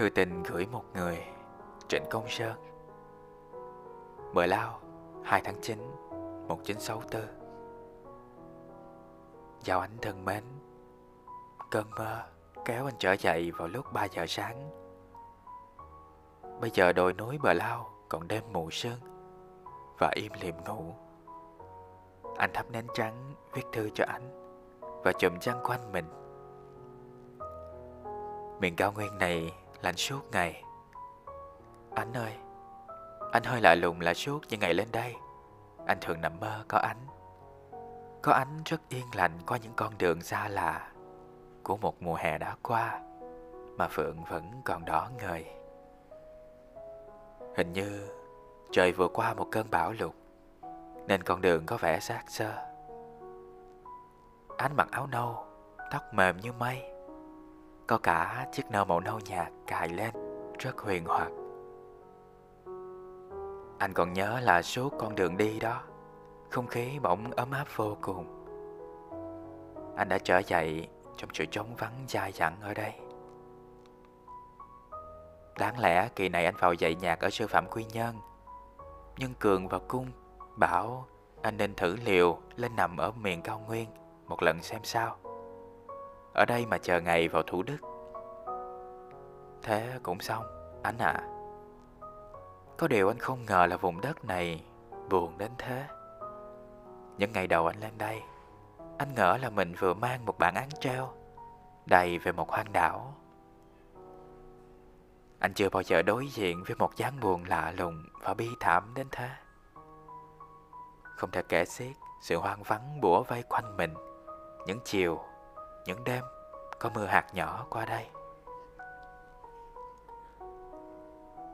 Thư tình gửi một người Trịnh Công Sơn. Bờ Lao 2 tháng 9 1964 Chào anh thân mến, Cơn mơ kéo anh trở dậy vào lúc 3 giờ sáng. Bây giờ đồi núi Bờ Lao còn đêm mù sương Và im lìm ngủ. Anh thắp nến trắng viết thư cho anh Và chùm chăn quanh mình. Miền cao nguyên này lạnh suốt ngày. Anh ơi, Anh hơi lạ lùng là suốt những ngày lên đây. Anh thường nằm mơ có ánh. Có ánh rất yên lành qua những con đường xa lạ Của một mùa hè đã qua, Mà Phượng vẫn còn đỏ ngời. Hình như trời vừa qua một cơn bão lụt, Nên con đường có vẻ xác xơ. Anh mặc áo nâu, Tóc mềm như mây có cả chiếc nơ màu nâu nhạt cài lên, Rất huyền hoặc. Anh còn nhớ là suốt con đường đi đó, Không khí bỗng ấm áp vô cùng. Anh đã trở dậy trong sự trống vắng dài dẳng ở đây. Đáng lẽ kỳ này anh vào dạy nhạc ở sư phạm Quy Nhân Nhưng Cường và Cung bảo anh nên thử liều lên nằm ở miền cao nguyên một lần xem sao ở đây mà chờ ngày vào Thủ Đức. Thế cũng xong, Anh à Có điều anh không ngờ là vùng đất này Buồn đến thế. Những ngày đầu anh lên đây, Anh ngỡ là mình vừa mang một bản án treo Đầy về một hoang đảo. Anh chưa bao giờ đối diện với một dáng buồn lạ lùng Và bi thảm đến thế. Không thể kể xiết Sự hoang vắng bủa vây quanh mình Những chiều những đêm có mưa hạt nhỏ qua đây.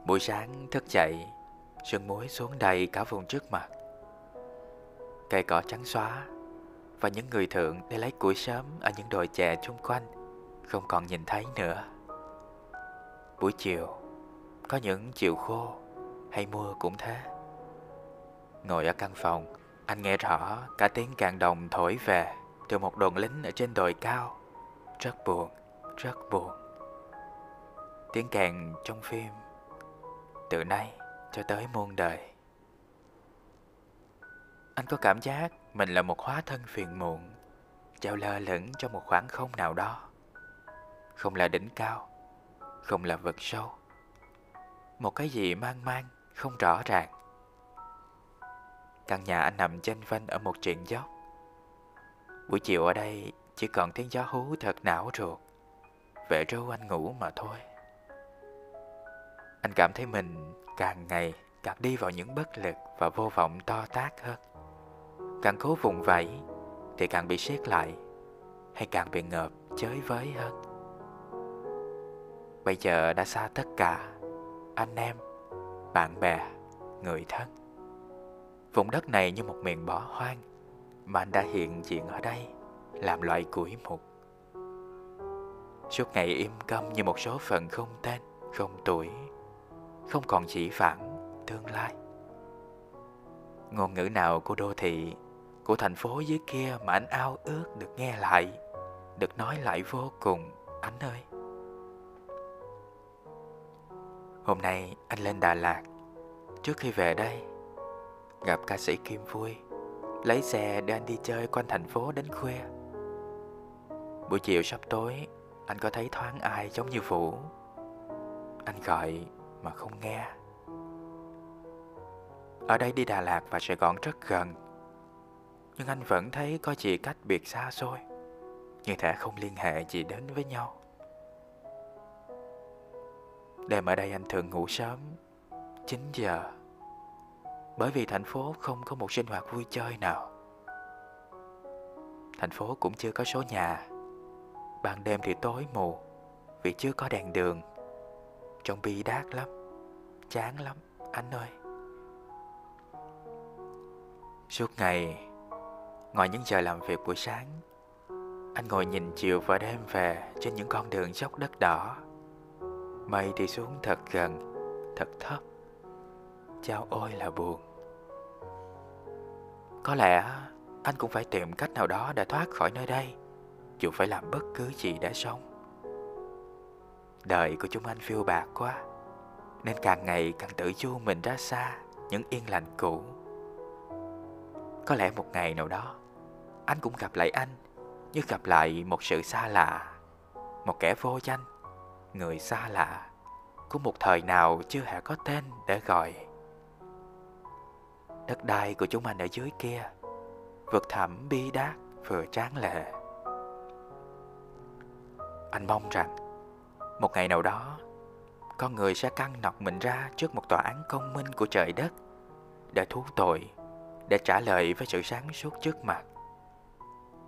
Buổi sáng thức dậy, sương muối xuống đầy cả vùng trước mặt. Cây cỏ trắng xóa và những người thượng để lấy củi sớm ở những đồi chè chung quanh không còn nhìn thấy nữa. Buổi chiều, có những chiều khô hay mưa cũng thế. Ngồi ở căn phòng, anh nghe rõ cả tiếng càng đồng thổi về từ một đồn lính ở trên đồi cao. Rất buồn rất buồn. Tiếng kèn trong phim, từ nay cho tới muôn đời. Anh có cảm giác mình là một hóa thân phiền muộn treo lơ lửng trong một khoảng không nào đó. Không là đỉnh cao, không là vực sâu. Một cái gì mang mang, không rõ ràng. Căn nhà anh nằm chênh vênh ở một triện dốc. Buổi chiều ở đây chỉ còn tiếng gió hú thật não ruột. Về ru anh ngủ mà thôi. Anh cảm thấy mình càng ngày càng đi vào những bất lực và vô vọng to tác hơn. Càng cố vùng vẫy thì càng bị siết lại Hay càng bị ngợp chới với hơn. Bây giờ đã xa tất cả Anh em, bạn bè, người thân. Vùng đất này như một miền bỏ hoang mà anh đã hiện diện ở đây làm loại củi mục. Suốt ngày im câm như một số phận không tên, không tuổi, không còn chỉ phản tương lai. Ngôn ngữ nào của đô thị, của thành phố dưới kia mà anh ao ước được nghe lại, được nói lại vô cùng, anh ơi. Hôm nay anh lên Đà Lạt, trước khi về đây, gặp ca sĩ Kim Vui Lấy xe để anh đi chơi quanh thành phố đến khuya. Buổi chiều sắp tối, Anh có thấy thoáng ai giống như Vũ? Anh gọi mà không nghe. Ở đây đi Đà Lạt và Sài Gòn rất gần, Nhưng anh vẫn thấy có gì cách biệt xa xôi, Như thể không liên hệ gì đến với nhau. Đêm ở đây anh thường ngủ sớm 9 giờ bởi vì thành phố không có một sinh hoạt vui chơi nào. Thành phố cũng chưa có số nhà. Ban đêm thì tối mù vì chưa có đèn đường. Trông bi đát lắm, chán lắm, anh ơi. Suốt ngày, ngoài những giờ làm việc buổi sáng, anh ngồi nhìn chiều và đêm về trên những con đường dốc đất đỏ. Mây thì xuống thật gần, thật thấp. Chao ôi là buồn. Có lẽ anh cũng phải tìm cách nào đó để thoát khỏi nơi đây, Dù phải làm bất cứ gì để sống. Đời của chúng anh phiêu bạc quá, Nên càng ngày càng tự du mình ra xa Những yên lành cũ. Có lẽ một ngày nào đó, Anh cũng gặp lại anh, Như gặp lại một sự xa lạ, Một kẻ vô danh, Người xa lạ Của một thời nào chưa hề có tên để gọi. Đất đai của chúng anh ở dưới kia. Vực thẳm bi đát vừa tráng lệ. Anh mong rằng, Một ngày nào đó, Con người sẽ căng nọc mình ra Trước một tòa án công minh của trời đất Để thú tội, Để trả lời với sự sáng suốt trước mặt.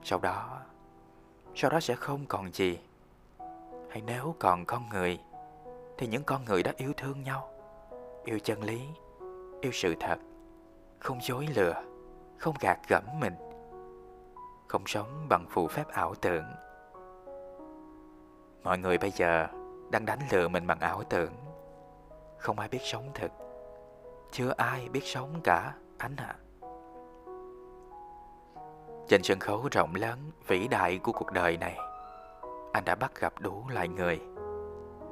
Sau đó Sau đó sẽ không còn gì. Hay nếu còn con người, Thì những con người đó yêu thương nhau, Yêu chân lý, Yêu sự thật. Không dối lừa Không gạt gẫm mình không sống bằng phù phép ảo tưởng. Mọi người bây giờ đang đánh lừa mình bằng ảo tưởng. Không ai biết sống thực. Chưa ai biết sống cả, anh ạ. À. Trên sân khấu rộng lớn, vĩ đại của cuộc đời này, anh đã bắt gặp đủ loại người.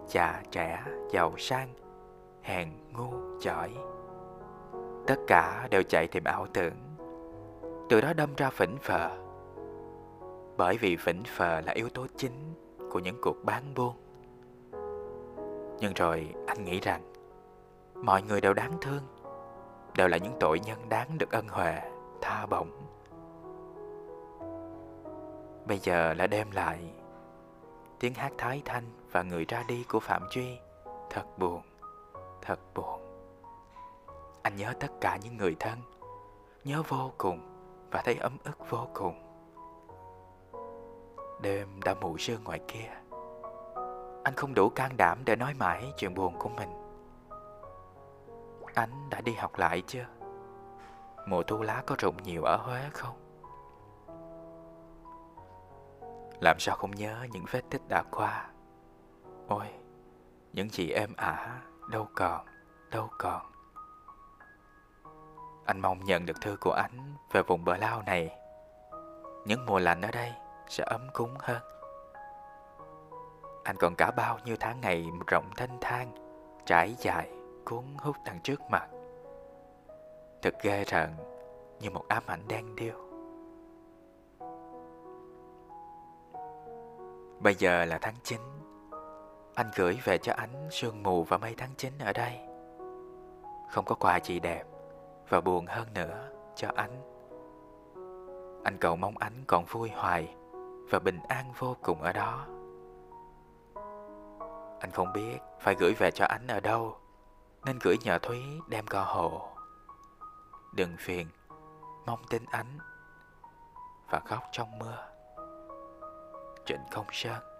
Già, trẻ, giàu sang, hèn, ngu, giỏi. Tất cả đều chạy tìm ảo tưởng. Từ đó đâm ra phỉnh phờ bởi vì phỉnh phờ là yếu tố chính của những cuộc bán buôn. Nhưng rồi anh nghĩ rằng mọi người đều đáng thương, đều là những tội nhân đáng được ân huệ, tha bổng. Bây giờ là đêm lại, tiếng hát thái thanh và người ra đi của Phạm Duy thật buồn, thật buồn. Anh nhớ tất cả những người thân, nhớ vô cùng và thấy ấm ức vô cùng. Đêm đã mù sương ngoài kia Anh không đủ can đảm để nói mãi chuyện buồn của mình Anh đã đi học lại chưa? Mùa thu lá có rụng nhiều ở Huế không? Làm sao không nhớ những vết tích đã qua Ôi, những gì êm ả đâu còn, đâu còn anh mong nhận được thư của anh về vùng bờ lao này. Những mùa lạnh ở đây sẽ ấm cúng hơn. Anh còn cả bao nhiêu tháng ngày rộng thanh thang, trải dài, cuốn hút đằng trước mặt. Thật ghê rợn, như một ám ảnh đen điêu. Bây giờ là tháng 9 anh gửi về cho ánh sương mù và mây tháng 9 ở đây. Không có quà gì đẹp và buồn hơn nữa cho anh. Anh cầu mong anh còn vui hoài và bình an vô cùng ở đó. Anh không biết phải gửi về cho anh ở đâu, nên gửi nhờ thúy đem co hộ. Đừng phiền, mong tin anh và khóc trong mưa. Trịnh công sơn